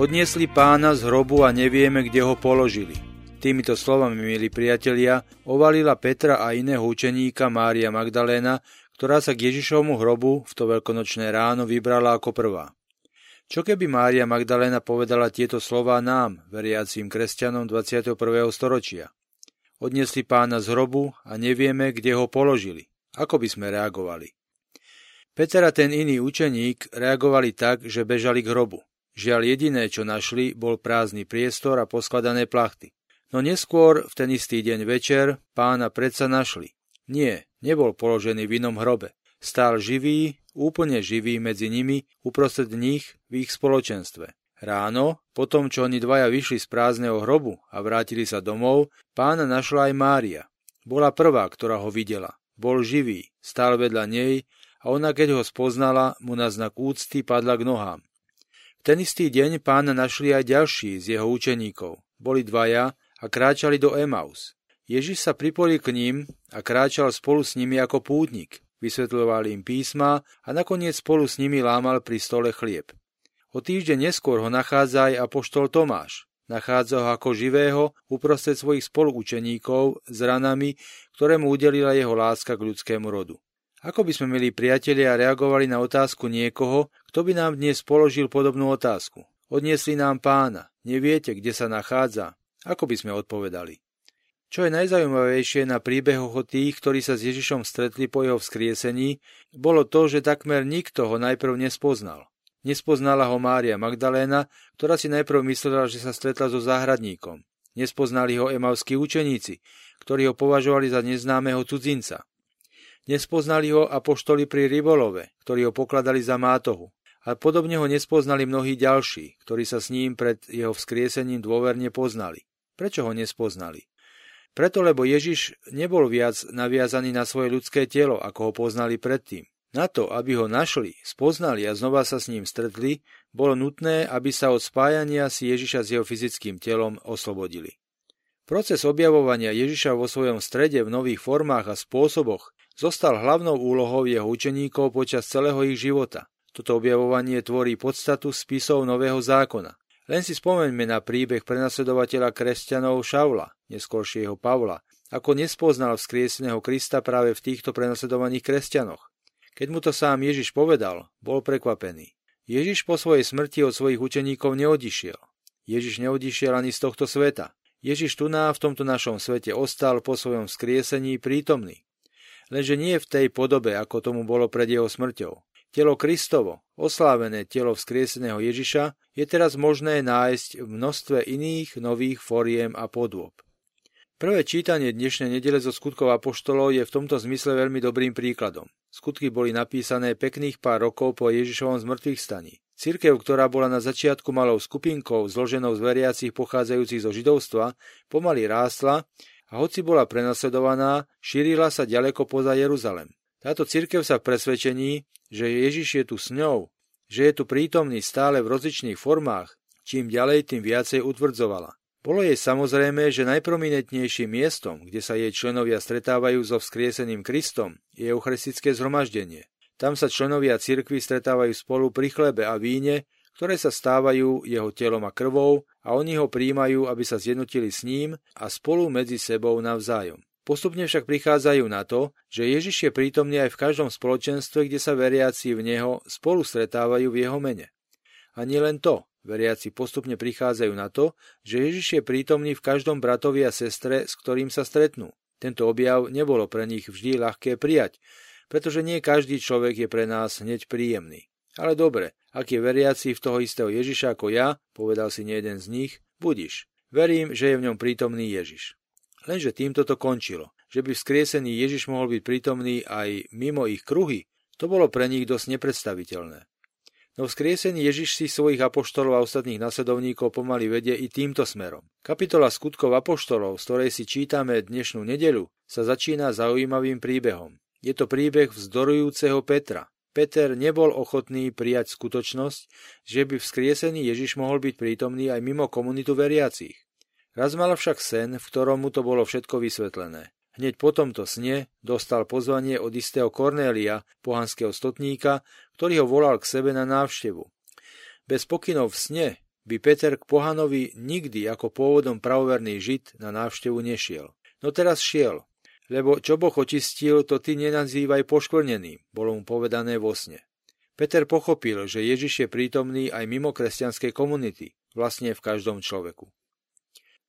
Odniesli pána z hrobu a nevieme, kde ho položili. Týmito slovami, milí priatelia, ovalila Petra a iného učeníka Mária Magdaléna, ktorá sa k Ježišovmu hrobu v to veľkonočné ráno vybrala ako prvá. Čo keby Mária Magdaléna povedala tieto slová nám, veriacím kresťanom 21. storočia? Odnesli pána z hrobu a nevieme, kde ho položili. Ako by sme reagovali? Peter a ten iný učeník reagovali tak, že bežali k hrobu. Žiaľ jediné, čo našli, bol prázdny priestor a poskladané plachty. No neskôr, v ten istý deň večer, pána predsa našli. Nie, nebol položený v inom hrobe. Stál živý, úplne živý medzi nimi, uprostred nich v ich spoločenstve. Ráno, potom čo oni dvaja vyšli z prázdneho hrobu a vrátili sa domov, pána našla aj Mária. Bola prvá, ktorá ho videla. Bol živý, stál vedľa nej a ona, keď ho spoznala, mu na znak úcty padla k nohám. Ten istý deň pána našli aj ďalší z jeho učeníkov. Boli dvaja a kráčali do Emaus. Ježiš sa pripojil k ním a kráčal spolu s nimi ako pútnik. Vysvetľoval im písma a nakoniec spolu s nimi lámal pri stole chlieb. O týždeň neskôr ho nachádza aj apoštol Tomáš. Nachádza ho ako živého uprostred svojich spoluučeníkov s ranami, ktoré mu udelila jeho láska k ľudskému rodu. Ako by sme, milí priatelia, reagovali na otázku niekoho, kto by nám dnes položil podobnú otázku? Odniesli nám pána. Neviete, kde sa nachádza? Ako by sme odpovedali? Čo je najzaujímavejšie na príbehoch o tých, ktorí sa s Ježišom stretli po jeho vzkriesení, bolo to, že takmer nikto ho najprv nespoznal. Nespoznala ho Mária Magdaléna, ktorá si najprv myslela, že sa stretla so záhradníkom. Nespoznali ho emavskí učeníci, ktorí ho považovali za neznámeho cudzinca. Nespoznali ho apoštoli pri rybolove, ktorí ho pokladali za mátohu. A podobne ho nespoznali mnohí ďalší, ktorí sa s ním pred jeho vzkriesením dôverne poznali. Prečo ho nespoznali? Preto, lebo Ježiš nebol viac naviazaný na svoje ľudské telo, ako ho poznali predtým. Na to, aby ho našli, spoznali a znova sa s ním stretli, bolo nutné, aby sa od spájania si Ježiša s jeho fyzickým telom oslobodili. Proces objavovania Ježiša vo svojom strede v nových formách a spôsoboch zostal hlavnou úlohou jeho učeníkov počas celého ich života. Toto objavovanie tvorí podstatu spisov Nového zákona. Len si spomeňme na príbeh prenasledovateľa kresťanov Šaula, neskôršieho Pavla, ako nespoznal vzkrieseného Krista práve v týchto prenasledovaných kresťanoch. Keď mu to sám Ježiš povedal, bol prekvapený. Ježiš po svojej smrti od svojich učeníkov neodišiel. Ježiš neodišiel ani z tohto sveta. Ježiš tu v tomto našom svete ostal po svojom skriesení prítomný. Lenže nie v tej podobe, ako tomu bolo pred jeho smrťou. Telo Kristovo, oslávené telo vzkrieseného Ježiša, je teraz možné nájsť v množstve iných nových foriem a podôb. Prvé čítanie dnešnej nedele zo skutkov Apoštolov je v tomto zmysle veľmi dobrým príkladom. Skutky boli napísané pekných pár rokov po Ježišovom zmrtvých staní. Cirkev, ktorá bola na začiatku malou skupinkou zloženou z veriacich pochádzajúcich zo židovstva, pomaly rástla a hoci bola prenasledovaná, šírila sa ďaleko poza Jeruzalem. Táto cirkev sa presvedčení, že Ježiš je tu s ňou, že je tu prítomný stále v rozličných formách, čím ďalej, tým viacej utvrdzovala. Bolo jej samozrejme, že najprominentnejším miestom, kde sa jej členovia stretávajú so vzkrieseným Kristom, je eucharistické zhromaždenie. Tam sa členovia cirkvy stretávajú spolu pri chlebe a víne, ktoré sa stávajú jeho telom a krvou a oni ho príjmajú, aby sa zjednotili s ním a spolu medzi sebou navzájom. Postupne však prichádzajú na to, že Ježiš je prítomný aj v každom spoločenstve, kde sa veriaci v Neho spolu stretávajú v Jeho mene. A nie len to, veriaci postupne prichádzajú na to, že Ježiš je prítomný v každom bratovi a sestre, s ktorým sa stretnú. Tento objav nebolo pre nich vždy ľahké prijať, pretože nie každý človek je pre nás hneď príjemný. Ale dobre, ak je veriaci v toho istého Ježiša ako ja, povedal si jeden z nich, budiš. Verím, že je v ňom prítomný Ježiš. Lenže týmto to končilo. Že by vzkriesený Ježiš mohol byť prítomný aj mimo ich kruhy, to bolo pre nich dosť nepredstaviteľné. No vzkriesený Ježiš si svojich apoštolov a ostatných nasledovníkov pomaly vedie i týmto smerom. Kapitola skutkov apoštolov, z ktorej si čítame dnešnú nedeľu, sa začína zaujímavým príbehom. Je to príbeh vzdorujúceho Petra. Peter nebol ochotný prijať skutočnosť, že by vzkriesený Ježiš mohol byť prítomný aj mimo komunitu veriacich. Raz mal však sen, v ktorom mu to bolo všetko vysvetlené. Hneď po tomto sne dostal pozvanie od istého Kornélia, pohanského stotníka, ktorý ho volal k sebe na návštevu. Bez pokynov v sne by Peter k pohanovi nikdy ako pôvodom pravoverný žid na návštevu nešiel. No teraz šiel, lebo čo Boh očistil, to ty nenazývaj poškvrneným, bolo mu povedané vo sne. Peter pochopil, že Ježiš je prítomný aj mimo kresťanskej komunity, vlastne v každom človeku.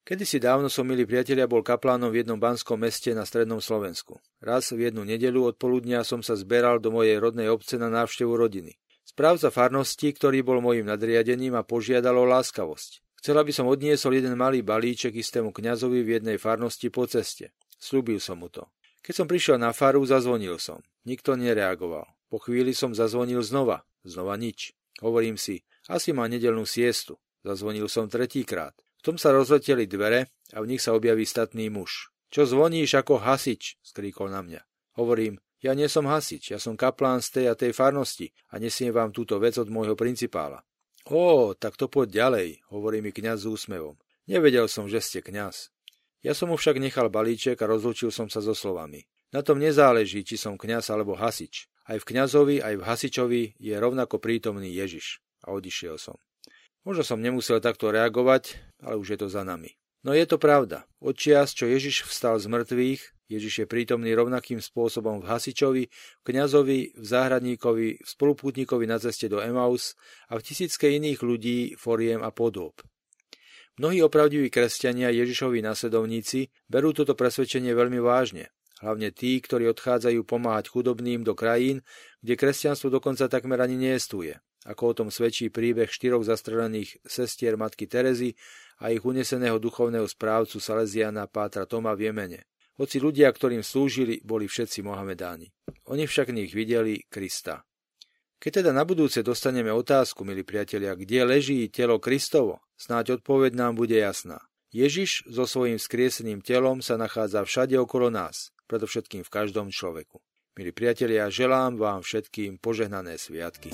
Kedy si dávno som, milí priatelia, bol kaplánom v jednom banskom meste na strednom Slovensku. Raz v jednu nedelu odpoludnia som sa zberal do mojej rodnej obce na návštevu rodiny. Správca farnosti, ktorý bol mojim nadriadením a požiadal o láskavosť. Chcela by som odniesol jeden malý balíček istému kňazovi v jednej farnosti po ceste. Slúbil som mu to. Keď som prišiel na faru, zazvonil som. Nikto nereagoval. Po chvíli som zazvonil znova. Znova nič. Hovorím si, asi má nedelnú siestu. Zazvonil som tretíkrát. V tom sa rozleteli dvere a v nich sa objaví statný muž. Čo zvoníš ako hasič? skríkol na mňa. Hovorím, ja nie som hasič, ja som kaplán z tej a tej farnosti a nesiem vám túto vec od môjho principála. Ó, tak to poď ďalej, hovorí mi kňaz s úsmevom. Nevedel som, že ste kňaz. Ja som mu však nechal balíček a rozlúčil som sa so slovami. Na tom nezáleží, či som kňaz alebo hasič. Aj v kňazovi, aj v hasičovi je rovnako prítomný Ježiš. A odišiel som. Možno som nemusel takto reagovať, ale už je to za nami. No je to pravda. Od čias, čo Ježiš vstal z mŕtvych, Ježiš je prítomný rovnakým spôsobom v hasičovi, v kňazovi, v záhradníkovi, v spolupútnikovi na ceste do Emaus a v tisícke iných ľudí, foriem a podôb. Mnohí opravdiví kresťania Ježišovi nasledovníci berú toto presvedčenie veľmi vážne, hlavne tí, ktorí odchádzajú pomáhať chudobným do krajín, kde kresťanstvo dokonca takmer ani neestuje ako o tom svedčí príbeh štyroch zastrelených sestier matky Terezy a ich uneseného duchovného správcu Salesiana Pátra Toma v Jemene. Hoci ľudia, ktorým slúžili, boli všetci Mohamedáni. Oni však v nich videli Krista. Keď teda na budúce dostaneme otázku, milí priatelia, kde leží telo Kristovo, snáď odpoveď nám bude jasná. Ježiš so svojím skrieseným telom sa nachádza všade okolo nás, predovšetkým v každom človeku. Milí priatelia, želám vám všetkým požehnané sviatky.